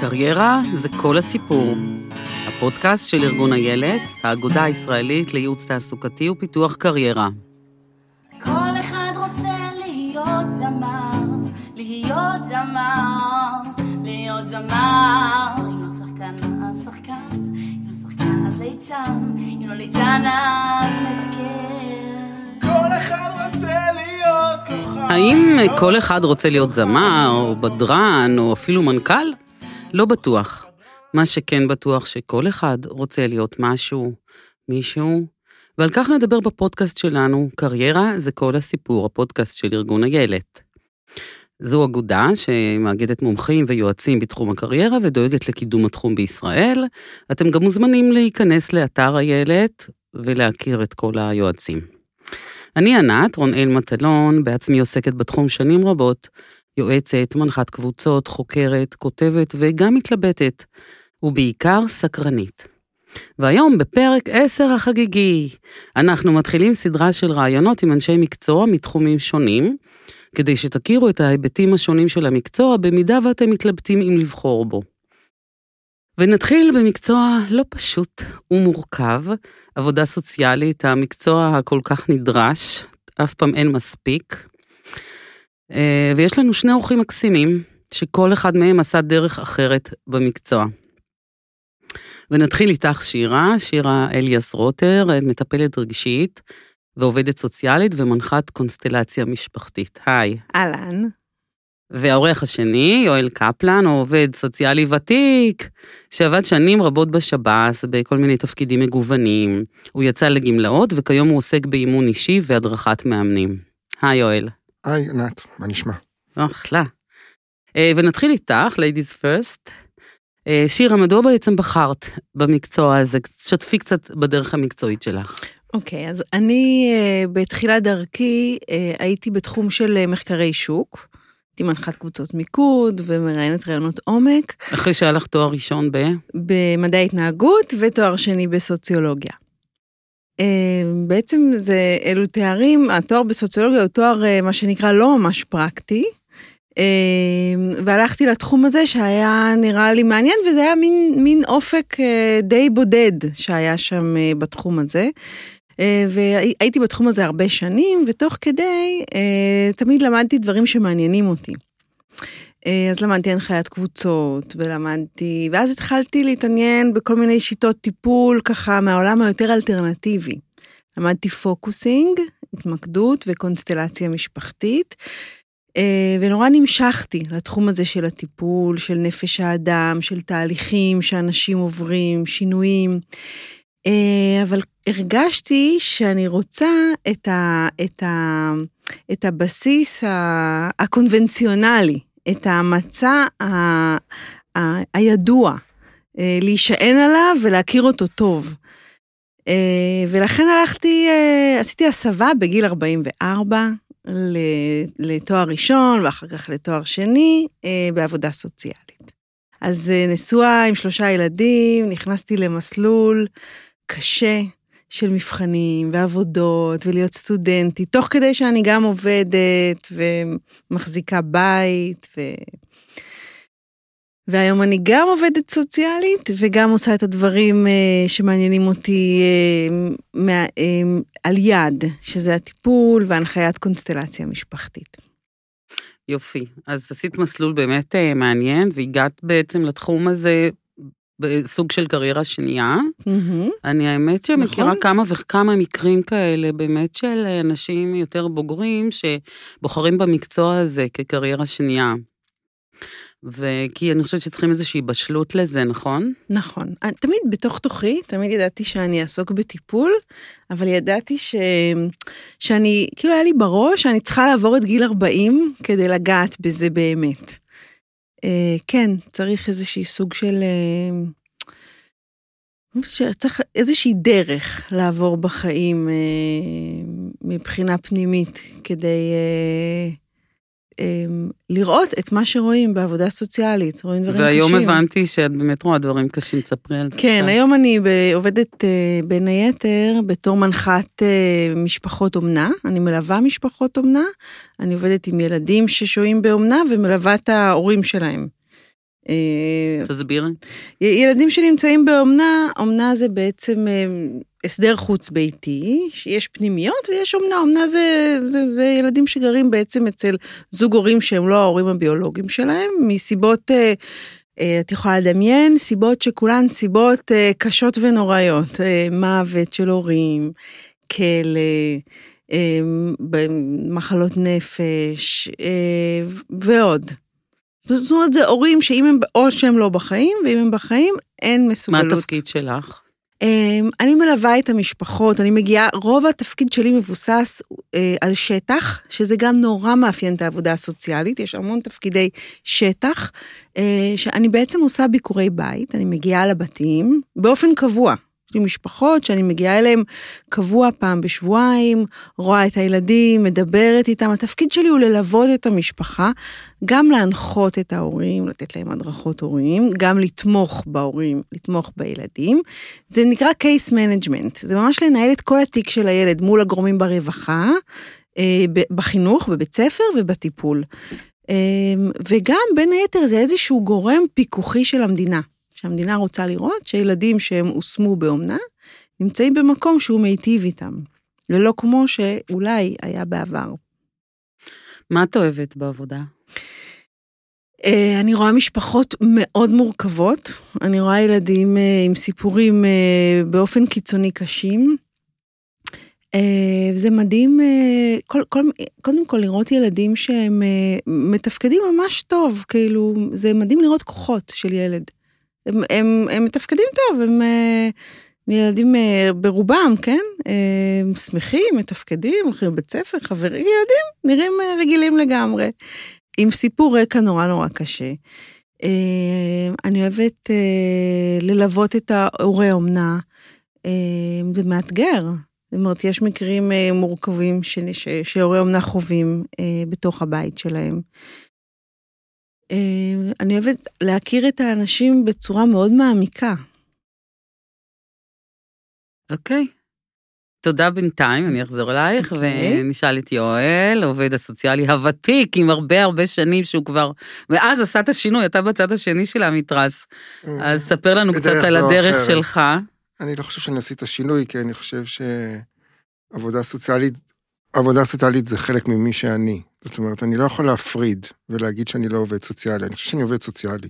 קריירה זה כל הסיפור. הפודקאסט של ארגון איילת, האגודה הישראלית לייעוץ תעסוקתי ופיתוח קריירה. כל אחד רוצה להיות זמר, להיות זמר, להיות זמר. אם לא שחקן, אז שחקן, אם לא שחקן, אז ליצן, אם לא ליצן, אז מבקר. כל אחד רוצה להיות כוכב. האם כל אחד רוצה להיות זמר, או בדרן, או אפילו מנכ"ל? לא בטוח. מה שכן בטוח שכל אחד רוצה להיות משהו, מישהו, ועל כך נדבר בפודקאסט שלנו, קריירה זה כל הסיפור, הפודקאסט של ארגון איילת. זו אגודה שמאגדת מומחים ויועצים בתחום הקריירה ודואגת לקידום התחום בישראל. אתם גם מוזמנים להיכנס לאתר איילת ולהכיר את כל היועצים. אני ענת, רונאל מטלון, בעצמי עוסקת בתחום שנים רבות, יועצת, מנחת קבוצות, חוקרת, כותבת וגם מתלבטת, ובעיקר סקרנית. והיום בפרק 10 החגיגי, אנחנו מתחילים סדרה של רעיונות עם אנשי מקצוע מתחומים שונים, כדי שתכירו את ההיבטים השונים של המקצוע במידה ואתם מתלבטים אם לבחור בו. ונתחיל במקצוע לא פשוט ומורכב, עבודה סוציאלית, המקצוע הכל כך נדרש, אף פעם אין מספיק. אה, ויש לנו שני אורחים מקסימים, שכל אחד מהם עשה דרך אחרת במקצוע. ונתחיל איתך שירה, שירה אליאס רוטר, מטפלת רגשית ועובדת סוציאלית ומנחת קונסטלציה משפחתית. היי. אהלן. והעורך השני, יואל קפלן, הוא עובד סוציאלי ותיק, שעבד שנים רבות בשב"ס בכל מיני תפקידים מגוונים. הוא יצא לגמלאות, וכיום הוא עוסק באימון אישי והדרכת מאמנים. היי, יואל. היי, ענת, מה נשמע? אחלה. אה, ונתחיל איתך, ladies first. אה, שירה, מדוע בעצם בחרת במקצוע הזה? שתפי קצת בדרך המקצועית שלך. אוקיי, okay, אז אני uh, בתחילת דרכי הייתי בתחום של מחקרי שוק. הייתי מנחת קבוצות מיקוד ומראיינת רעיונות עומק. אחרי שהיה לך תואר ראשון ב? במדעי התנהגות ותואר שני בסוציולוגיה. Uh, בעצם זה, אלו תארים, התואר בסוציולוגיה הוא תואר uh, מה שנקרא לא ממש פרקטי. והלכתי לתחום הזה שהיה נראה לי מעניין, וזה היה מין, מין אופק די בודד שהיה שם בתחום הזה. והייתי בתחום הזה הרבה שנים, ותוך כדי תמיד למדתי דברים שמעניינים אותי. אז למדתי הנחיית קבוצות, ולמדתי, ואז התחלתי להתעניין בכל מיני שיטות טיפול, ככה מהעולם היותר אלטרנטיבי. למדתי פוקוסינג, התמקדות וקונסטלציה משפחתית. ונורא נמשכתי לתחום הזה של הטיפול, של נפש האדם, של תהליכים שאנשים עוברים, שינויים. אבל הרגשתי שאני רוצה את, ה, את, ה, את הבסיס הקונבנציונלי, את המצע ה, ה, הידוע, להישען עליו ולהכיר אותו טוב. ולכן הלכתי, עשיתי הסבה בגיל 44, לתואר ראשון ואחר כך לתואר שני בעבודה סוציאלית. אז נשואה עם שלושה ילדים, נכנסתי למסלול קשה של מבחנים ועבודות ולהיות סטודנטית, תוך כדי שאני גם עובדת ומחזיקה בית ו... והיום אני גם עובדת סוציאלית וגם עושה את הדברים uh, שמעניינים אותי uh, מה, uh, על יד, שזה הטיפול והנחיית קונסטלציה משפחתית. יופי, אז עשית מסלול באמת uh, מעניין והגעת בעצם לתחום הזה בסוג של קריירה שנייה. Mm-hmm. אני האמת שמכירה נכון. כמה וכמה מקרים כאלה באמת של אנשים יותר בוגרים שבוחרים במקצוע הזה כקריירה שנייה. וכי אני חושבת שצריכים איזושהי בשלות לזה, נכון? נכון. תמיד בתוך תוכי, תמיד ידעתי שאני אעסוק בטיפול, אבל ידעתי ש... שאני, כאילו היה לי בראש שאני צריכה לעבור את גיל 40 כדי לגעת בזה באמת. אה, כן, צריך איזושהי סוג של... אה, צריך איזושהי דרך לעבור בחיים אה, מבחינה פנימית כדי לראות את מה שרואים בעבודה סוציאלית, רואים דברים והיום קשים. והיום הבנתי שאת באמת רואה דברים קשים, תספרי על זה כן, קצת. היום אני עובדת אה, בין היתר בתור מנחת אה, משפחות אומנה, אני מלווה משפחות אומנה, אני עובדת עם ילדים ששוהים באומנה ומלווה את ההורים שלהם. אה, תסבירי. י- ילדים שנמצאים באומנה, אומנה זה בעצם אה, הסדר חוץ-ביתי, יש פנימיות ויש אומנה, אומנה זה, זה, זה ילדים שגרים בעצם אצל זוג הורים שהם לא ההורים הביולוגיים שלהם, מסיבות, אה, את יכולה לדמיין, סיבות שכולן סיבות קשות ונוראיות, מוות של הורים, כלא, מחלות נפש ועוד. זאת אומרת, זה הורים שאם הם, או שהם לא בחיים, ואם הם בחיים, אין מה מסוגלות. התפקיד שלך? אמ, אני מלווה את המשפחות, אני מגיעה, רוב התפקיד שלי מבוסס אה, על שטח, שזה גם נורא מאפיין את העבודה הסוציאלית, יש המון תפקידי שטח, אה, שאני בעצם עושה ביקורי בית, אני מגיעה לבתים באופן קבוע. יש לי משפחות שאני מגיעה אליהן קבוע פעם בשבועיים, רואה את הילדים, מדברת איתם. התפקיד שלי הוא ללוות את המשפחה, גם להנחות את ההורים, לתת להם הדרכות הורים, גם לתמוך בהורים, לתמוך בילדים. זה נקרא case management, זה ממש לנהל את כל התיק של הילד מול הגורמים ברווחה, אה, בחינוך, בבית ספר ובטיפול. אה, וגם בין היתר זה איזשהו גורם פיקוחי של המדינה, שהמדינה רוצה לראות שילדים שהם הושמו באומנה, נמצאים במקום שהוא מיטיב איתם, ולא כמו שאולי היה בעבר. מה את אוהבת בעבודה? אה, אני רואה משפחות מאוד מורכבות, אני רואה ילדים אה, עם סיפורים אה, באופן קיצוני קשים. זה מדהים, כל, כל, קודם כל לראות ילדים שהם מתפקדים ממש טוב, כאילו, זה מדהים לראות כוחות של ילד. הם, הם, הם מתפקדים טוב, הם אה, ילדים אה, ברובם, כן? אה, הם שמחים, מתפקדים, הולכים לבית ספר, חברים, ילדים נראים רגילים לגמרי. עם סיפור רקע נורא נורא קשה. אני אוהבת ללוות את ההורי אומנה, זה מאתגר. זאת אומרת, יש מקרים מורכבים שהורי אומנה חווים בתוך הבית שלהם. אה, אני אוהבת להכיר את האנשים בצורה מאוד מעמיקה. אוקיי. תודה בינתיים, אני אחזור אלייך, אוקיי. ונשאל את יואל, העובד הסוציאלי הוותיק, עם הרבה הרבה שנים שהוא כבר... ואז עשה את השינוי, אתה בצד השני של המתרס. אז ספר לנו קצת על הדרך אחרת. שלך. אני לא חושב שאני עשיתי שינוי, כי אני חושב שעבודה סוציאלית, עבודה סוציאלית זה חלק ממי שאני. זאת אומרת, אני לא יכול להפריד ולהגיד שאני לא עובד סוציאלי, אני חושב שאני עובד סוציאלי.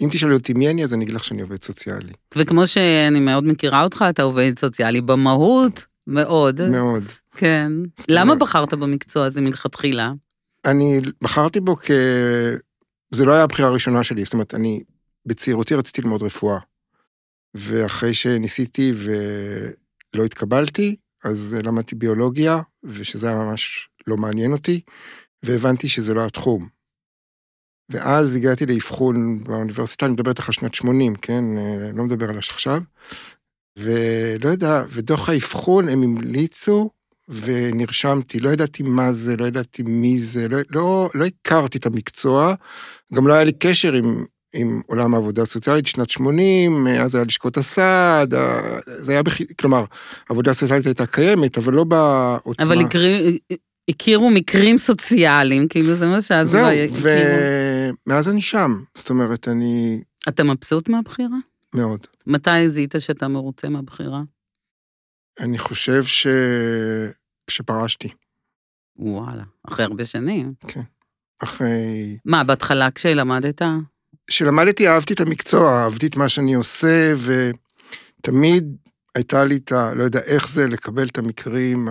אם תשאלי אותי מי אני, אז אני אגיד לך שאני עובד סוציאלי. וכמו שאני מאוד מכירה אותך, אתה עובד סוציאלי במהות, מאוד. מאוד. כן. למה אומרת- בחרת במקצוע הזה מלכתחילה? אני בחרתי בו כ... זה לא היה הבחירה הראשונה שלי, זאת אומרת, אני בצעירותי רציתי ללמוד רפואה. ואחרי שניסיתי ולא התקבלתי, אז למדתי ביולוגיה, ושזה היה ממש לא מעניין אותי, והבנתי שזה לא התחום. ואז הגעתי לאבחון באוניברסיטה, אני מדבר איתך על שנת 80, כן? אה, לא מדבר על עכשיו. ולא יודע, ודוח האבחון הם המליצו ונרשמתי, לא ידעתי מה זה, לא ידעתי מי זה, לא, לא, לא הכרתי את המקצוע, גם לא היה לי קשר עם, עם עולם העבודה הסוציאלית, שנת 80, אז היה לשכות הסעד, זה היה, בכ... כלומר, העבודה הסוציאלית הייתה קיימת, אבל לא בעוצמה. אבל הכרי- הכירו מקרים סוציאליים, כאילו זה מה שאז אולי הכירו. ומאז אני שם, זאת אומרת, אני אתה מבסוט מהבחירה? מאוד. מתי זיהית שאתה מרוצה מהבחירה? אני חושב ש... שפרשתי, וואלה, אחרי הרבה שנים. אחרי... מה, בהתחלה כשלמדת? כשלמדתי אהבתי את המקצוע, אהבתי את מה שאני עושה, ותמיד הייתה לי את ה... לא יודע איך זה לקבל את המקרים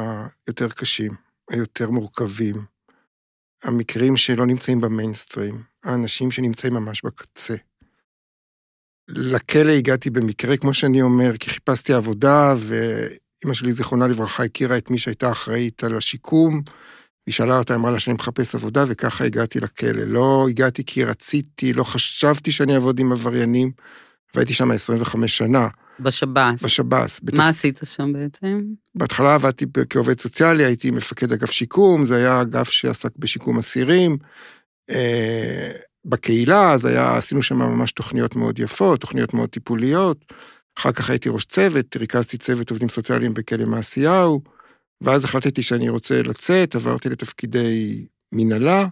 היותר קשים, היותר מורכבים. המקרים שלא נמצאים במיינסטרים, האנשים שנמצאים ממש בקצה. לכלא הגעתי במקרה, כמו שאני אומר, כי חיפשתי עבודה, ואימא שלי, זיכרונה לברכה, הכירה את מי שהייתה אחראית על השיקום, היא שאלה אותה, אמרה לה שאני מחפש עבודה, וככה הגעתי לכלא. לא הגעתי כי רציתי, לא חשבתי שאני אעבוד עם עבריינים, והייתי שם 25 שנה, בשב"ס. בשב"ס. מה עשית שם בעצם? בהתחלה עבדתי כעובד סוציאלי, הייתי מפקד אגף שיקום, זה היה אגף שעסק בשיקום אסירים. אה, בקהילה, אז היה, עשינו שם ממש תוכניות מאוד יפות, תוכניות מאוד טיפוליות. אחר כך הייתי ראש צוות, ריכזתי צוות עובדים סוציאליים בכלא מעשיהו, ואז החלטתי שאני רוצה לצאת, עברתי לתפקידי מנהלה,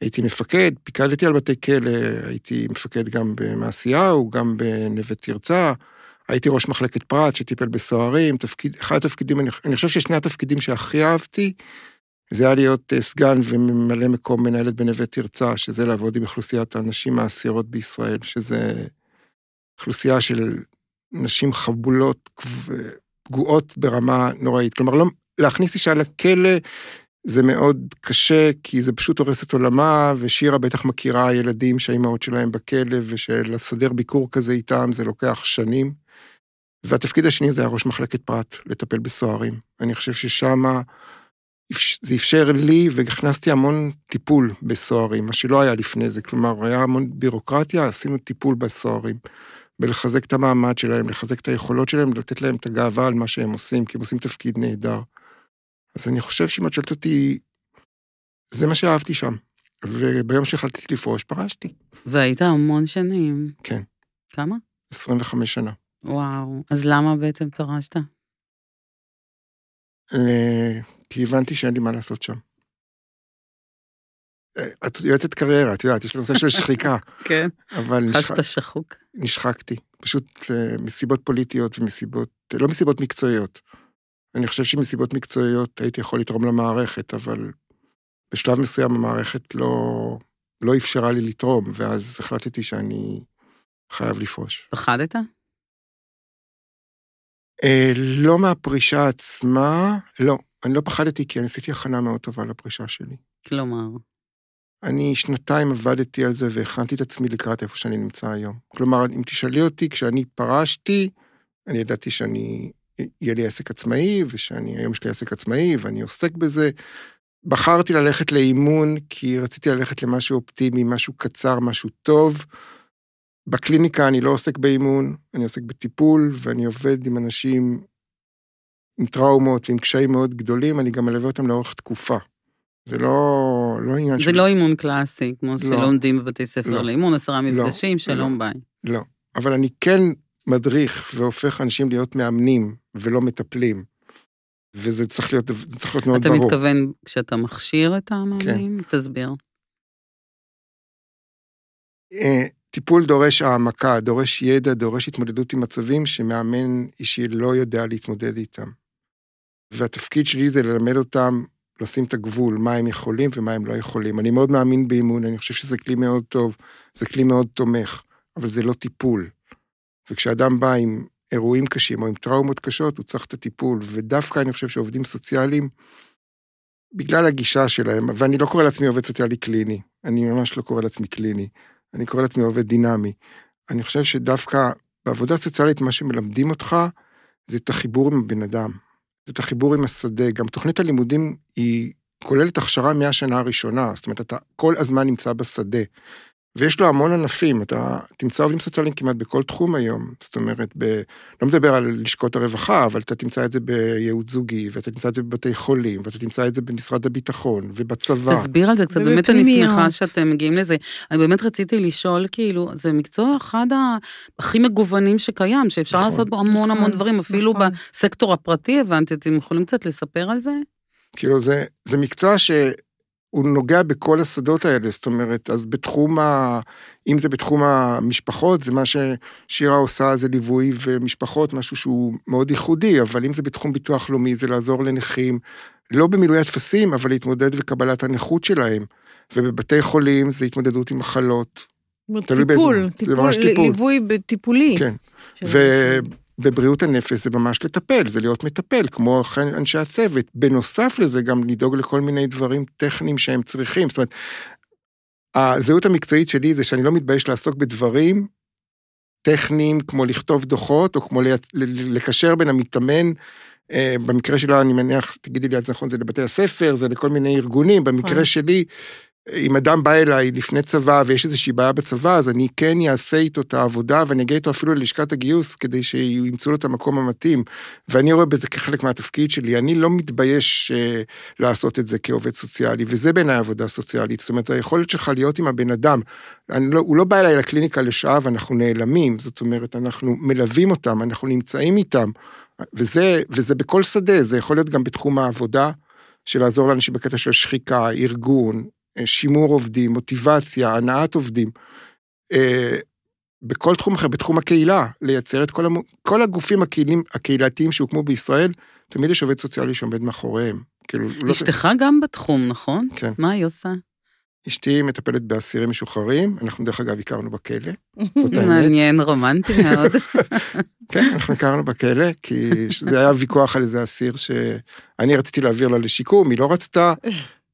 הייתי מפקד, פיקדתי על בתי כלא, הייתי מפקד גם במעשיהו, גם בנווה תרצה, הייתי ראש מחלקת פרט שטיפל בסוהרים, תפקיד, אחד התפקידים, אני, אני חושב ששני התפקידים שהכי אהבתי, זה היה להיות אה, סגן וממלא מקום מנהלת בנווה תרצה, שזה לעבוד עם אוכלוסיית הנשים האסירות בישראל, שזה אוכלוסייה של נשים חבולות, פגועות ברמה נוראית. כלומר, לא, להכניס אישה לכלא זה מאוד קשה, כי זה פשוט הורס את עולמה, ושירה בטח מכירה ילדים שהאימהות שלהם בכלא, ושלסדר ביקור כזה איתם זה לוקח שנים. והתפקיד השני זה היה ראש מחלקת פרט, לטפל בסוהרים. אני חושב ששם זה אפשר לי, והכנסתי המון טיפול בסוהרים, מה שלא היה לפני זה. כלומר, היה המון בירוקרטיה, עשינו טיפול בסוהרים. בלחזק את המעמד שלהם, לחזק את היכולות שלהם, לתת להם את הגאווה על מה שהם עושים, כי הם עושים תפקיד נהדר. אז אני חושב שאם את שואלת אותי, זה מה שאהבתי שם. וביום שהחלטתי לפרוש, פרשתי. והיית המון שנים. כן. כמה? 25 שנה. וואו, אז למה בעצם פרשת? אה, כי הבנתי שאין לי מה לעשות שם. אה, את יועצת קריירה, את יודעת, יש נושא של שחיקה. כן. אבל חשת שחוק. נשחקתי, פשוט אה, מסיבות פוליטיות ומסיבות, לא מסיבות מקצועיות. אני חושב שמסיבות מקצועיות הייתי יכול לתרום למערכת, אבל בשלב מסוים המערכת לא, לא אפשרה לי לתרום, ואז החלטתי שאני חייב לפרוש. פחדת? אה, לא מהפרישה עצמה, לא. אני לא פחדתי כי אני עשיתי הכנה מאוד טובה לפרישה שלי. כלומר? אני שנתיים עבדתי על זה והכנתי את עצמי לקראת איפה שאני נמצא היום. כלומר, אם תשאלי אותי, כשאני פרשתי, אני ידעתי שאני, יהיה לי עסק עצמאי, ושאני, היום יש לי עסק עצמאי, ואני עוסק בזה. בחרתי ללכת לאימון, כי רציתי ללכת למשהו אופטימי, משהו קצר, משהו טוב. בקליניקה אני לא עוסק באימון, אני עוסק בטיפול, ואני עובד עם אנשים עם טראומות ועם קשיים מאוד גדולים, אני גם מלווה אותם לאורך תקופה. זה לא, לא עניין של... זה לא אימון קלאסי, כמו לא. שלומדים בבתי ספר לא. לאימון, עשרה לא. מפגשים, לא. שלום ביי. לא, אבל אני כן מדריך והופך אנשים להיות מאמנים ולא מטפלים. וזה צריך להיות, צריך להיות מאוד אתה ברור. אתה מתכוון כשאתה מכשיר את המאמנים? כן. תסביר. אה, טיפול דורש העמקה, דורש ידע, דורש התמודדות עם מצבים שמאמן אישי לא יודע להתמודד איתם. והתפקיד שלי זה ללמד אותם לשים את הגבול, מה הם יכולים ומה הם לא יכולים. אני מאוד מאמין באימון, אני חושב שזה כלי מאוד טוב, זה כלי מאוד תומך, אבל זה לא טיפול. וכשאדם בא עם אירועים קשים או עם טראומות קשות, הוא צריך את הטיפול, ודווקא אני חושב שעובדים סוציאליים, בגלל הגישה שלהם, ואני לא קורא לעצמי עובד סוציאלי קליני, אני ממש לא קורא לעצמי קליני, אני קורא לעצמי עובד דינמי. אני חושב שדווקא בעבודה סוציאלית, מה שמלמדים אותך, זה את החיבור עם הבן אדם, את החיבור עם השדה. גם תוכנית הלימודים היא כוללת הכשרה מהשנה הראשונה, זאת אומרת, אתה כל הזמן נמצא בשדה. ויש לו המון ענפים, אתה תמצא עובדים סוציאליים כמעט בכל תחום היום, זאת אומרת, ב... לא מדבר על לשכות הרווחה, אבל אתה תמצא את זה בייעוץ זוגי, ואתה תמצא את זה בבתי חולים, ואתה תמצא את זה במשרד הביטחון, ובצבא. תסביר על זה קצת, באמת אני שמחה שאתם מגיעים לזה. אני באמת רציתי לשאול, כאילו, זה מקצוע אחד הכי מגוונים שקיים, שאפשר נכון, לעשות בו המון נכון, המון דברים, אפילו נכון. בסקטור הפרטי, הבנתי, אתם יכולים קצת לספר על זה? כאילו, זה, זה מקצוע ש... הוא נוגע בכל השדות האלה, זאת אומרת, אז בתחום ה... אם זה בתחום המשפחות, זה מה ששירה עושה, זה ליווי ומשפחות, משהו שהוא מאוד ייחודי, אבל אם זה בתחום ביטוח לאומי, זה לעזור לנכים, לא במילוי הטפסים, אבל להתמודד וקבלת הנכות שלהם. ובבתי חולים זה התמודדות עם מחלות. טיפול, טיפול, זה ממש טיפול. ליווי טיפולי. כן. ו... בבריאות הנפש זה ממש לטפל, זה להיות מטפל, כמו אנשי הצוות. בנוסף לזה, גם לדאוג לכל מיני דברים טכניים שהם צריכים. זאת אומרת, הזהות המקצועית שלי זה שאני לא מתבייש לעסוק בדברים טכניים, כמו לכתוב דוחות, או כמו לקשר בין המתאמן, אה, במקרה שלו, אני מניח, תגידי לי את זה נכון, זה לבתי הספר, זה לכל מיני ארגונים, במקרה נכון. שלי, אם אדם בא אליי לפני צבא ויש איזושהי בעיה בצבא, אז אני כן אעשה איתו את העבודה ואני אגיע איתו אפילו ללשכת הגיוס כדי שימצאו לו את המקום המתאים. ואני רואה בזה כחלק מהתפקיד שלי. אני לא מתבייש uh, לעשות את זה כעובד סוציאלי, וזה בעיניי עבודה סוציאלית. זאת אומרת, היכולת שלך להיות עם הבן אדם, לא, הוא לא בא אליי לקליניקה לשעה ואנחנו נעלמים, זאת אומרת, אנחנו מלווים אותם, אנחנו נמצאים איתם, וזה, וזה בכל שדה, זה יכול להיות גם בתחום העבודה. של לעזור לאנשים בקטע של שחיקה, ארגון, אה, שימור עובדים, מוטיבציה, הנעת עובדים. אה, בכל תחום אחר, בתחום הקהילה, לייצר את כל, המו... כל הגופים הקהילים, הקהילתיים שהוקמו בישראל, תמיד יש עובד סוציאלי שעומד מאחוריהם. כאילו, לא... אשתך גם בתחום, נכון? כן. מה היא עושה? אשתי מטפלת באסירים משוחררים, אנחנו דרך אגב הכרנו בכלא, זאת האמת. מעניין, רומנטי מאוד. כן, אנחנו הכרנו בכלא, כי זה היה ויכוח על איזה אסיר שאני רציתי להעביר לה לשיקום, היא לא רצתה.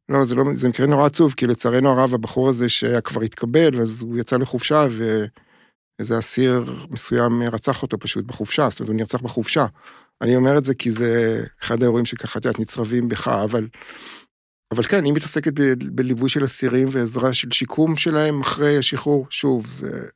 לא, זה, לא, זה מקרה נורא עצוב, כי לצערנו הרב, הבחור הזה שהיה כבר התקבל, אז הוא יצא לחופשה, ואיזה אסיר מסוים רצח אותו פשוט בחופשה, זאת אומרת, הוא נרצח בחופשה. אני אומר את זה כי זה אחד האירועים שככה, את יודעת, נצרבים בך, אבל... אבל כן, היא מתעסקת ב- בליווי של אסירים ועזרה של שיקום שלהם אחרי השחרור. שוב, זה...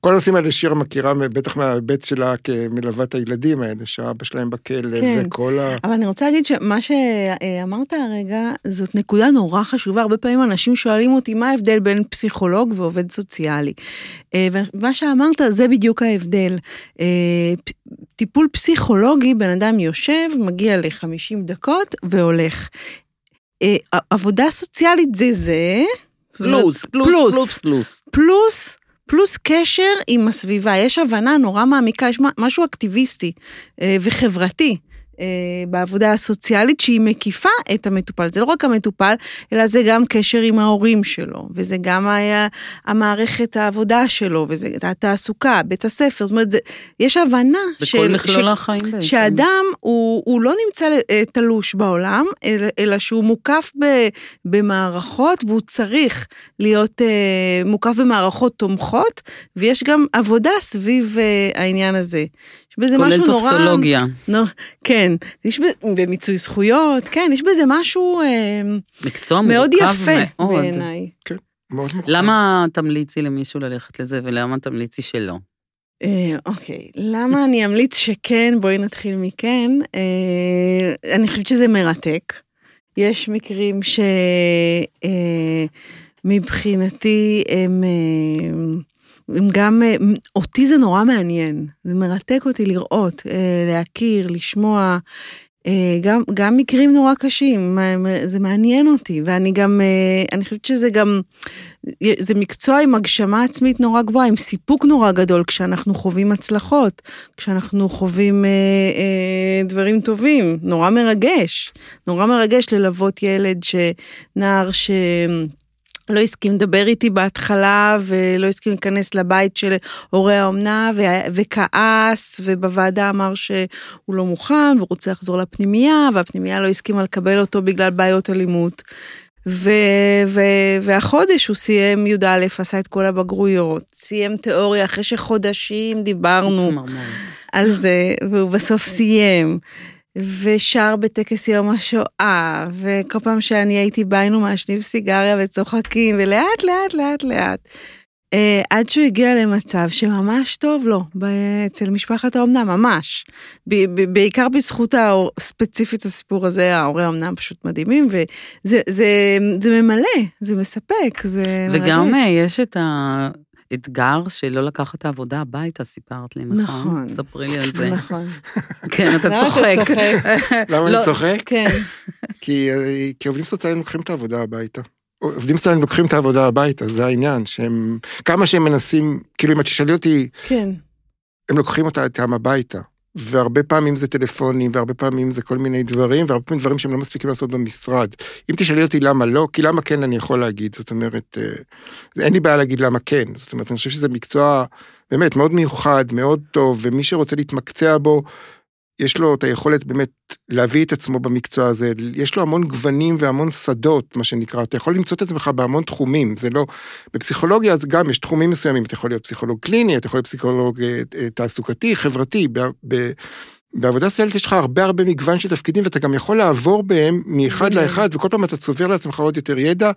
כל הנושאים האלה שירה מכירה, בטח מההיבט שלה כמלווה את הילדים האלה, שהאבא שלהם בכלא, כן. וכל ה... אבל אני רוצה להגיד שמה שאמרת הרגע, זאת נקודה נורא חשובה. הרבה פעמים אנשים שואלים אותי מה ההבדל בין פסיכולוג ועובד סוציאלי. אה, ומה שאמרת זה בדיוק ההבדל. אה, טיפול פסיכולוגי, בן אדם יושב, מגיע ל-50 דקות והולך. אה, עבודה סוציאלית זה זה. פלוס, פלוס, פלוס, פלוס. פלוס, פלוס קשר עם הסביבה. יש הבנה נורא מעמיקה, יש משהו אקטיביסטי אה, וחברתי. אה, בעבודה הסוציאלית שהיא מקיפה את המטופל. זה לא רק המטופל, אלא זה גם קשר עם ההורים שלו, וזה גם היה המערכת העבודה שלו, וזה התעסוקה, בית הספר, זאת אומרת, זה, יש הבנה בכל מכלול החיים בעצם. שאדם הוא, הוא לא נמצא אה, תלוש בעולם, אלא, אלא שהוא מוקף ב, במערכות, והוא צריך להיות אה, מוקף במערכות תומכות, ויש גם עבודה סביב אה, העניין הזה. יש בזה משהו נורא... כולל טופסולוגיה. נור, כן, יש בזה, ומיצוי זכויות, כן, יש בזה משהו אה, מקצוע מאוד מורכב יפה מאוד. בעיניי. כן, מאוד מוכר. למה תמליצי למישהו ללכת לזה ולמה תמליצי שלא? אה, אוקיי, למה אני אמליץ שכן, בואי נתחיל מכן. אה, אני חושבת שזה מרתק. יש מקרים שמבחינתי הם... אה, הם גם, אה, אותי זה נורא מעניין, זה מרתק אותי לראות, אה, להכיר, לשמוע, אה, גם, גם מקרים נורא קשים, זה מעניין אותי, ואני גם, אני חושבת שזה גם, זה מקצוע עם הגשמה עצמית נורא גבוהה, עם סיפוק נורא גדול, כשאנחנו חווים הצלחות, כשאנחנו חווים אה, אה, דברים טובים, נורא מרגש, נורא מרגש ללוות ילד, נער ש... לא הסכים לדבר איתי בהתחלה ולא הסכים להיכנס לבית של הורי האומנה וכעס ובוועדה אמר שהוא לא מוכן ורוצה לחזור לפנימייה והפנימייה לא הסכימה לקבל אותו בגלל בעיות אלימות. ו- ו- והחודש הוא סיים י"א, עשה את כל הבגרויות, סיים תיאוריה אחרי שחודשים דיברנו על זה, והוא בסוף סיים. ושר בטקס יום השואה, וכל פעם שאני הייתי באה היינו מעשנים סיגריה וצוחקים, ולאט לאט לאט לאט. Uh, עד שהוא הגיע למצב שממש טוב לו, אצל משפחת האומנה, ממש. ב- ב- בעיקר בזכות הספציפית הסיפור הזה, ההורי האומנה פשוט מדהימים, וזה זה, זה ממלא, זה מספק, זה וגם מרגש. יש את ה... אתגר שלא לקחת את העבודה הביתה, סיפרת לי, נכון? נכון. ספרי לי על זה. נכון. כן, אתה צוחק. למה לא, אני צוחק? כן. כי, אה, כי עובדים סוציאליים לוקחים את העבודה הביתה. עובדים סוציאליים לוקחים את העבודה הביתה, זה העניין, שהם, כמה שהם מנסים, כאילו אם את תשאלי אותי, כן. הם לוקחים אותה איתם הביתה. והרבה פעמים זה טלפונים, והרבה פעמים זה כל מיני דברים, והרבה פעמים דברים שהם לא מספיקים לעשות במשרד. אם תשאלי אותי למה לא, כי למה כן אני יכול להגיד, זאת אומרת, אה, אין לי בעיה להגיד למה כן. זאת אומרת, אני חושב שזה מקצוע באמת מאוד מיוחד, מאוד טוב, ומי שרוצה להתמקצע בו, יש לו את היכולת באמת להביא את עצמו במקצוע הזה, יש לו המון גוונים והמון שדות, מה שנקרא, אתה יכול למצוא את עצמך בהמון תחומים, זה לא, בפסיכולוגיה אז גם יש תחומים מסוימים, אתה יכול להיות פסיכולוג קליני, אתה יכול להיות פסיכולוג אה, אה, תעסוקתי, חברתי, ב, ב, בעבודה סוציאלית יש לך הרבה הרבה מגוון של תפקידים, ואתה גם יכול לעבור בהם מאחד לאחד, וכל פעם אתה צובר לעצמך עוד יותר ידע,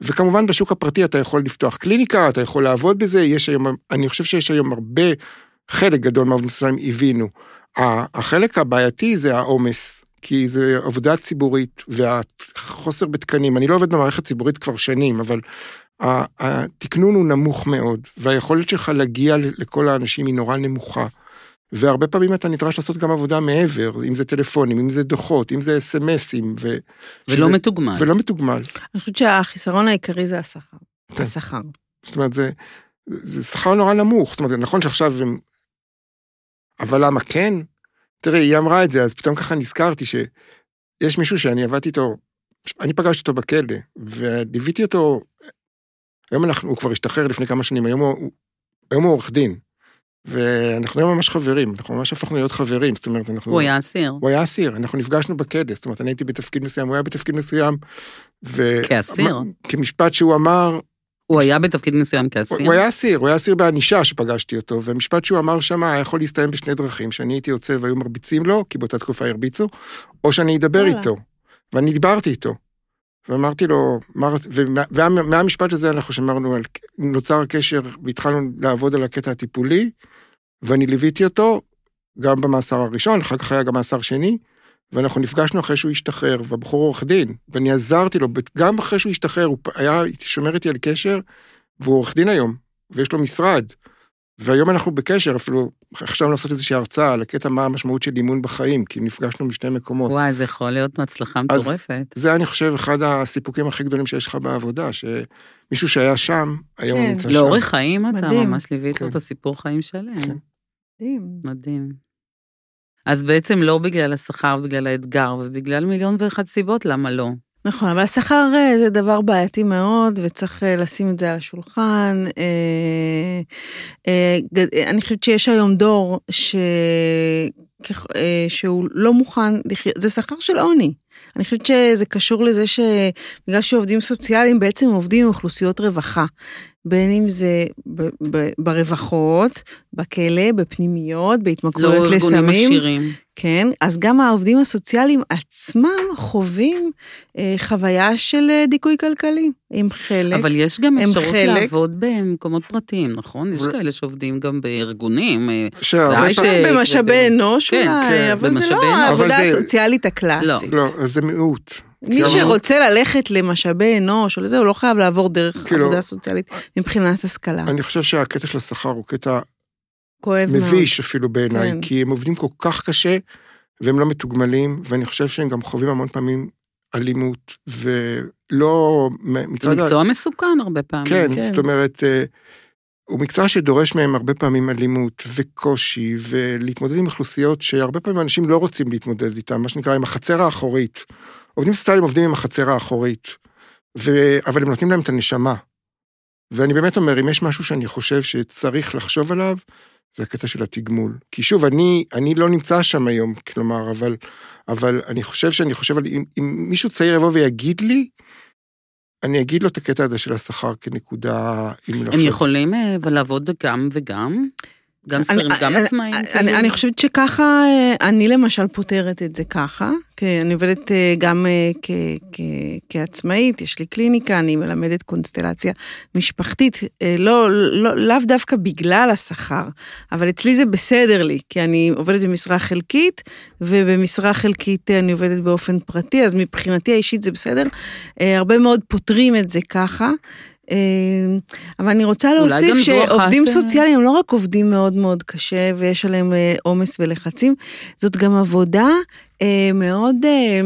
וכמובן בשוק הפרטי אתה יכול לפתוח קליניקה, אתה יכול לעבוד בזה, יש היום, אני חושב שיש היום הרבה, חלק גדול מהעובדים הסוציאליים הבינו. החלק הבעייתי זה העומס, כי זה עבודה ציבורית והחוסר בתקנים. אני לא עובד במערכת ציבורית כבר שנים, אבל התקנון הוא נמוך מאוד, והיכולת שלך להגיע לכל האנשים היא נורא נמוכה. והרבה פעמים אתה נדרש לעשות גם עבודה מעבר, אם זה טלפונים, אם זה דוחות, אם זה אס.אם.אסים, ו... ולא שזה- מתוגמל. ולא מתוגמל. אני חושבת שהחיסרון העיקרי זה השכר. כן. השכר. זאת אומרת, זה, זה שכר נורא נמוך. זאת אומרת, נכון שעכשיו הם... אבל למה כן? תראי, היא אמרה את זה, אז פתאום ככה נזכרתי שיש מישהו שאני עבדתי איתו, אני פגשתי אותו בכלא, וליוויתי אותו, היום אנחנו, הוא כבר השתחרר לפני כמה שנים, היום הוא, היום הוא עורך דין. ואנחנו היום ממש חברים, אנחנו ממש הפכנו להיות חברים, זאת אומרת, אנחנו... הוא היה אסיר. הוא היה אסיר, אנחנו נפגשנו בכלא, זאת אומרת, אני הייתי בתפקיד מסוים, הוא היה בתפקיד מסוים, ו... כאסיר? כמשפט שהוא אמר, הוא היה בתפקיד מסוים כאסיר? הוא היה אסיר, הוא היה אסיר בענישה שפגשתי אותו, ומשפט שהוא אמר שם היה יכול להסתיים בשני דרכים, שאני הייתי יוצא והיו מרביצים לו, כי באותה תקופה הרביצו, או שאני אדבר. איתו. ואני דיברתי איתו. ואמרתי לו, מה רצ- ומה- ומה- מהמשפט הזה אנחנו שמרנו על, נוצר קשר והתחלנו לעבוד על הקטע הטיפולי, ואני ליוויתי אותו גם במאסר הראשון, אחר כך היה גם מאסר שני, ואנחנו נפגשנו אחרי שהוא השתחרר, והבחור עורך דין, ואני עזרתי לו, גם אחרי שהוא השתחרר, הוא היה שומר איתי על קשר, והוא עורך דין היום, ויש לו משרד. והיום אנחנו בקשר, אפילו חשבנו לעשות איזושהי הרצאה על הקטע מה המשמעות של אימון בחיים, כי נפגשנו משני מקומות. וואי, זה יכול להיות הצלחה מטורפת. זה, אני חושב, אחד הסיפוקים הכי גדולים שיש לך בעבודה, שמישהו שהיה שם, היום כן. נמצא שם. לאורך חיים אתה מדהים. ממש ליווית כן. אותו סיפור חיים שלם. כן. מדהים. מדהים. אז בעצם לא בגלל השכר, בגלל האתגר, ובגלל מיליון ואחת סיבות, למה לא? נכון, אבל השכר אה, זה דבר בעייתי מאוד, וצריך אה, לשים את זה על השולחן. אה, אני חושבת שיש היום דור ש... שהוא לא מוכן לחיות, זה שכר של עוני. אני חושבת שזה קשור לזה שבגלל שעובדים סוציאליים בעצם עובדים עם אוכלוסיות רווחה. בין אם זה ב- ב- ברווחות, בכלא, בפנימיות, לא בהתמכרויות ארגונים לסמים. עשירים. כן, אז גם העובדים הסוציאליים עצמם חווים אה, חוויה של אה, דיכוי כלכלי, עם חלק. אבל יש גם הם אפשרות חלק. לעבוד במקומות פרטיים, נכון? יש אבל- כאלה שעובדים גם בארגונים. אה, שהרבה בהייטק, פעמים- במשאבי אנוש כן, אולי, כן, אבל זה לא. העבודה זה- הסוציאלית הקלאסית. לא, אז זה מיעוט. מי שרוצה ללכת למשאבי אנוש או לזה, הוא לא חייב לעבור דרך כאילו- עבודה סוציאלית מבחינת השכלה. אני חושב שהקטע של השכר הוא קטע כואב מאוד. מביש אפילו בעיניי, כן. כי הם עובדים כל כך קשה, והם לא מתוגמלים, ואני חושב שהם גם חווים המון פעמים אלימות, ולא... זה מצד ה- מקצוע מסוכן הרבה פעמים. כן, כן. זאת אומרת, אה, הוא מקצוע שדורש מהם הרבה פעמים אלימות וקושי, ולהתמודד עם אוכלוסיות שהרבה פעמים אנשים לא רוצים להתמודד איתם, מה שנקרא עם החצר האחורית. עובדים סוציאליים עובדים עם החצר האחורית, ו... אבל הם נותנים להם את הנשמה. ואני באמת אומר, אם יש משהו שאני חושב שצריך לחשוב עליו, זה הקטע של התגמול. כי שוב, אני, אני לא נמצא שם היום, כלומר, אבל, אבל אני חושב שאני חושב על... אם, אם מישהו צעיר יבוא ויגיד לי, אני אגיד לו את הקטע הזה של השכר כנקודה, אם הם לחשוב. יכולים אבל לעבוד גם וגם? גם שכירים, גם אני- עצמאים? אני, כאילו? אני חושבת שככה, אה, אני למשל פותרת את זה ככה, כי אני עובדת אה, גם אה, כ, כ, כעצמאית, יש לי קליניקה, אני מלמדת קונסטלציה משפחתית, אה, לא, לא, לאו דווקא בגלל השכר, אבל אצלי זה בסדר לי, כי אני עובדת במשרה חלקית, ובמשרה חלקית אה, אני עובדת באופן פרטי, אז מבחינתי האישית זה בסדר. אה, הרבה מאוד פותרים את זה ככה. אה, אבל אני רוצה להוסיף אחת, שעובדים אה, סוציאליים הם לא רק עובדים מאוד מאוד קשה ויש עליהם אה, עומס ולחצים, זאת גם עבודה אה, מאוד אה,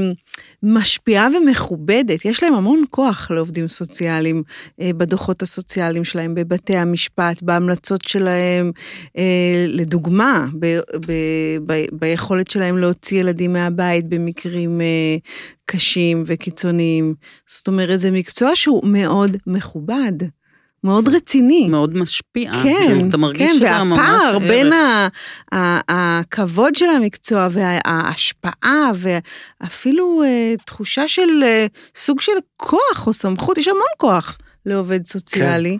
משפיעה ומכובדת. יש להם המון כוח לעובדים סוציאליים אה, בדוחות הסוציאליים שלהם, בבתי המשפט, בהמלצות שלהם, אה, לדוגמה, ב, ב, ב, ביכולת שלהם להוציא ילדים מהבית במקרים אה, קשים וקיצוניים. זאת אומרת, זה מקצוע שהוא מאוד מכובד. מאוד רציני. מאוד משפיע. כן, כאילו, אתה מרגיש כן, ממש והפער. בין ה- ה- הכבוד של המקצוע וההשפעה ואפילו אה, תחושה של אה, סוג של כוח או סמכות, יש המון כוח לעובד סוציאלי.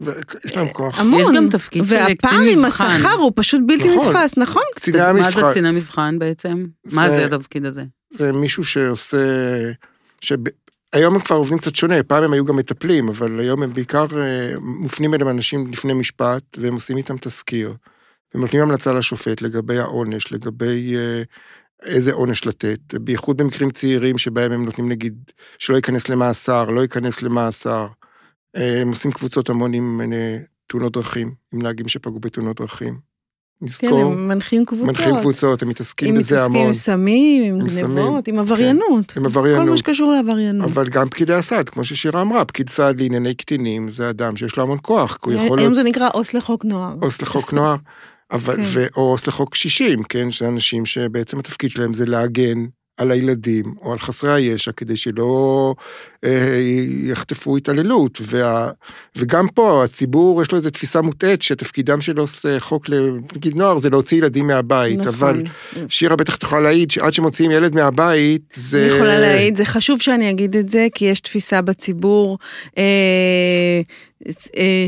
ויש להם כוח. המון. יש גם תפקיד של קצין עם מבחן. השכר הוא פשוט בלתי נכון. נתפס, נכון? קציני אז מה זה המבחן, קציני מבחן בעצם? מה זה- זה התפקיד הזה? זה מישהו שעושה... היום הם כבר עובדים קצת שונה, פעם הם היו גם מטפלים, אבל היום הם בעיקר אה, מופנים אליהם אנשים לפני משפט, והם עושים איתם תזכיר. הם נותנים המלצה לשופט לגבי העונש, לגבי אה, איזה עונש לתת, בייחוד במקרים צעירים שבהם הם נותנים נגיד שלא ייכנס למאסר, לא ייכנס למאסר. אה, הם עושים קבוצות המון עם תאונות דרכים, עם נהגים שפגעו בתאונות דרכים. כן, נזכור. הם מנחים קבוצות. מנחים קבוצות, הם מתעסקים בזה מתעסקים המון. עם סמים, עם עם סמים, גנבות, עם עבריינות. עם כל מה עבריינות. שקשור לעבריינות. אבל גם פקידי הסעד, כמו ששירה אמרה, פקיד סעד לענייני קטינים זה אדם שיש לו המון כוח, כי הוא יכול היום זה נקרא עו"ס לחוק נוער. עו"ס לחוק נוער, אבל, כן. או עו"ס לחוק קשישים, כן, שזה אנשים שבעצם התפקיד שלהם זה להגן על הילדים או על חסרי הישע, כדי שלא אה, יחטפו התעללות. וה, וגם פה, הציבור, יש לו איזו תפיסה מוטעית, שתפקידם של עו"ס אה, חוק נגיד נוער זה להוציא ילדים מהבית, נכון. אבל שירה בטח תוכל להעיד שעד שמוציאים ילד מהבית, זה... אני יכולה להעיד, זה חשוב שאני אגיד את זה, כי יש תפיסה בציבור אה,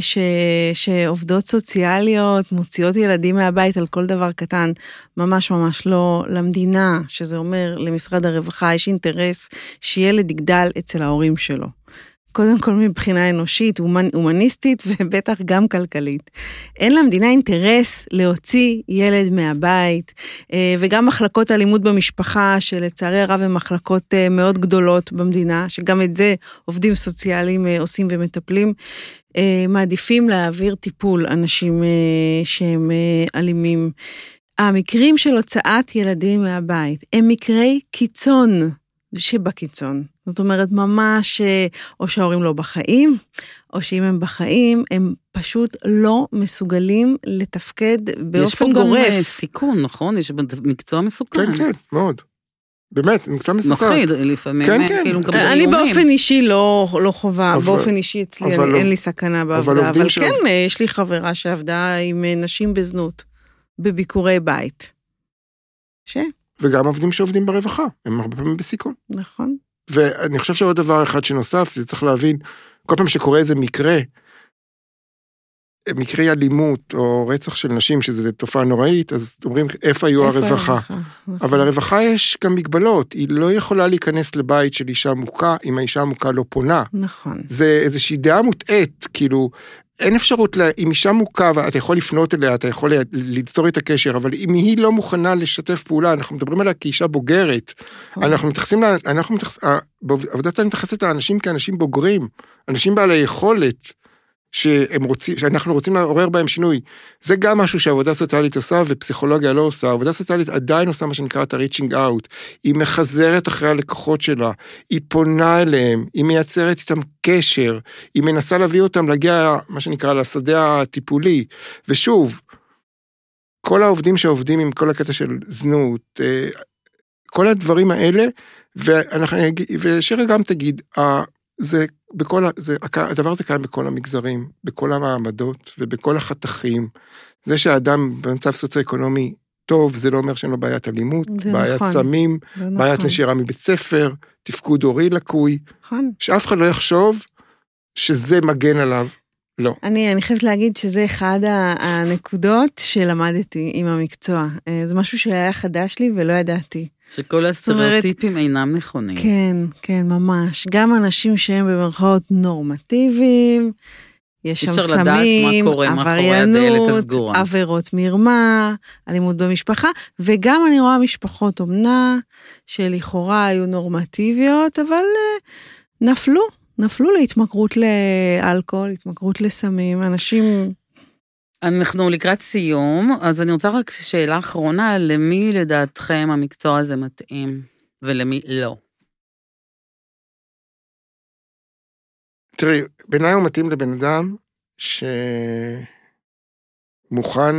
ש, שעובדות סוציאליות מוציאות ילדים מהבית על כל דבר קטן, ממש ממש לא למדינה, שזה אומר למשרד הרווחה, יש אינטרס שילד יגדל אצל ההורים שלו. קודם כל מבחינה אנושית, הומנ, הומניסטית ובטח גם כלכלית. אין למדינה אינטרס להוציא ילד מהבית, אה, וגם מחלקות אלימות במשפחה, שלצערי הרב הן מחלקות אה, מאוד גדולות במדינה, שגם את זה עובדים סוציאליים אה, עושים ומטפלים, אה, מעדיפים להעביר טיפול אנשים אה, שהם אה, אלימים. המקרים של הוצאת ילדים מהבית הם מקרי קיצון שבקיצון. זאת אומרת, ממש, אה, או שההורים לא בחיים, או שאם הם בחיים, הם פשוט לא מסוגלים לתפקד יש פה באופן גם אה, גורף. סיכון, נכון? יש מקצוע מסוכן. כן, כן, מאוד. באמת, מקצוע מסוכן. מפחיד, לפעמים, כן, אה, כן. כאילו מקבל אני איומים. באופן אישי לא, לא חווה, אבל- באופן אישי אצלי אבל אני, אין עוב- לי סכנה אבל בעבודה, עובדים אבל שם- כן, אה, יש לי חברה שעבדה עם אה, נשים בזנות, בביקורי בית. ש... וגם עובדים שעובדים ברווחה, הם הרבה פעמים בסיכון. נכון. ואני חושב שעוד דבר אחד שנוסף, זה צריך להבין, כל פעם שקורה איזה מקרה, מקרי אלימות או רצח של נשים, שזו תופעה נוראית, אז אומרים, איפה היו איפה הרווחה? נכון. אבל לרווחה יש גם מגבלות, היא לא יכולה להיכנס לבית של אישה מוכה, אם האישה המוכה לא פונה. נכון. זה איזושהי דעה מוטעית, כאילו, אין אפשרות, לה, אם אישה מוכה ואתה יכול לפנות אליה, אתה יכול ליצור את הקשר, אבל אם היא לא מוכנה לשתף פעולה, אנחנו מדברים עליה כאישה בוגרת, אנחנו מתייחסים, אנחנו מתייחסים, עבודת סוציאלית מתייחסת לאנשים כאנשים בוגרים, אנשים בעלי יכולת, שהם רוצים, שאנחנו רוצים לעורר בהם שינוי. זה גם משהו שעבודה סוציאלית עושה ופסיכולוגיה לא עושה. עבודה סוציאלית עדיין עושה מה שנקרא את ה-reaching out. היא מחזרת אחרי הלקוחות שלה, היא פונה אליהם, היא מייצרת איתם קשר, היא מנסה להביא אותם להגיע, מה שנקרא, לשדה הטיפולי. ושוב, כל העובדים שעובדים עם כל הקטע של זנות, אה, כל הדברים האלה, ואנחנו, ושירה גם תגיד, זה בכל, זה, הדבר הזה קיים בכל המגזרים, בכל המעמדות ובכל החתכים. זה שהאדם במצב סוציו-אקונומי טוב, זה לא אומר שאין לו בעיית אלימות, בעיית נכון. סמים, זה נכון. בעיית נשירה מבית ספר, תפקוד הורי לקוי, נכון. שאף אחד לא יחשוב שזה מגן עליו. לא. אני, אני חייבת להגיד שזה אחד הנקודות שלמדתי עם המקצוע. אה, זה משהו שהיה חדש לי ולא ידעתי. שכל אומרת- הסטריאוטיפים אינם נכונים. כן, כן, ממש. גם אנשים שהם במרכאות נורמטיביים, יש שם סמים, עבריינות. עבירות מרמה, אלימות במשפחה, וגם אני רואה משפחות אומנה שלכאורה היו נורמטיביות, אבל אה, נפלו, נפלו להתמכרות לאלכוהול, התמכרות לסמים, אנשים... אנחנו לקראת סיום, אז אני רוצה רק שאלה אחרונה, למי לדעתכם המקצוע הזה מתאים ולמי לא? תראי, בעיניי הוא מתאים לבן אדם שמוכן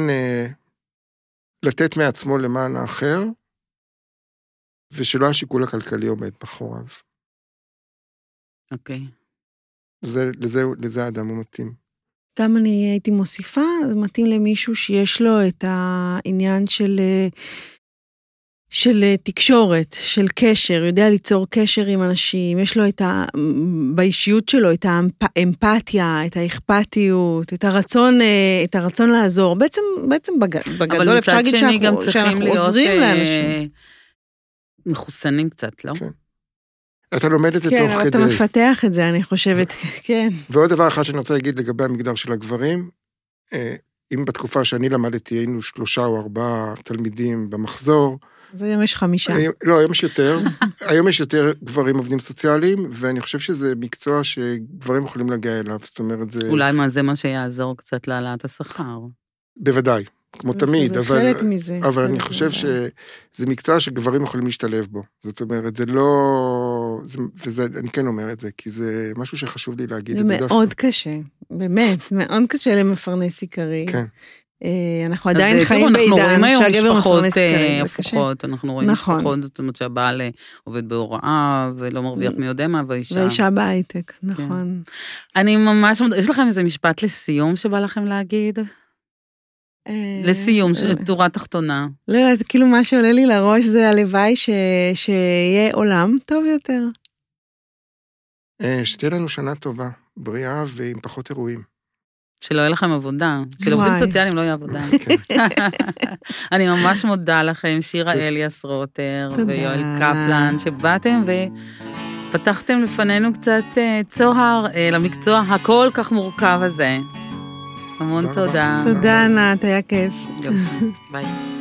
אה, לתת מעצמו למען האחר, ושלא השיקול הכלכלי עומד מאחוריו. אוקיי. זה, לזה, לזה האדם הוא מתאים. גם אני הייתי מוסיפה, זה מתאים למישהו שיש לו את העניין של, אה, של אה, תקשורת, של קשר, יודע ליצור קשר עם אנשים, יש לו את ה... באישיות שלו את האמפתיה, את האכפתיות, את הרצון, אה, את הרצון לעזור. בעצם, בעצם בג, בגדול אבל אפשר להגיד שאנחנו, צריכים שאנחנו עוזרים אה, לאנשים. מחוסנים קצת, לא? כן. אתה לומד את זה כן, תוך אבל אתה כדי. מפתח את זה, אני חושבת, כן. ועוד דבר אחד שאני רוצה להגיד לגבי המגדר של הגברים, אה, אם בתקופה שאני למדתי היינו שלושה או ארבעה תלמידים במחזור, אז היום יש חמישה. היום, לא, היום יש יותר, היום יש יותר גברים עובדים סוציאליים, ואני חושב שזה מקצוע שגברים יכולים להגיע אליו, זאת אומרת, זה... אולי מה זה מה שיעזור קצת להעלאת השכר. בוודאי, כמו תמיד, זה אבל... חלק מזה. אבל אני חלק חושב מזה. שזה מקצוע שגברים יכולים להשתלב בו. זאת אומרת, זה לא... זה, וזה, אני כן אומר את זה, כי זה משהו שחשוב לי להגיד את זה זה דווקא. מאוד קשה, באמת, מאוד קשה למפרנס עיקרי. כן. אה, אנחנו עדיין אז, חיים בעידן שהגבר מפרנס אה, עיקרי, זה קשה. הפוכות, אנחנו רואים נכון. משפחות, זאת אומרת שהבעל אה, עובד בהוראה ולא מרוויח מי יודע מה, והאישה... והאישה בהייטק, כן. נכון. אני ממש, יש לכם איזה משפט לסיום שבא לכם להגיד? אה, לסיום, אה, ש- תורה תחתונה. לא יודעת, כאילו מה שעולה לי לראש זה הלוואי ש- שיהיה עולם טוב יותר. אה, שתהיה לנו שנה טובה, בריאה ועם פחות אירועים. שלא יהיה לכם עבודה, שלעובדים. סוציאליים לא יהיה עבודה. כן. אני ממש מודה לכם, שירה. אליאס רוטר. ויואל קפלן, שבאתם ופתחתם לפנינו קצת אה, צוהר למקצוע הכל כך מורכב הזה. המון תודה. תודה. תודה, ענת, היה כיף. יופי, ביי.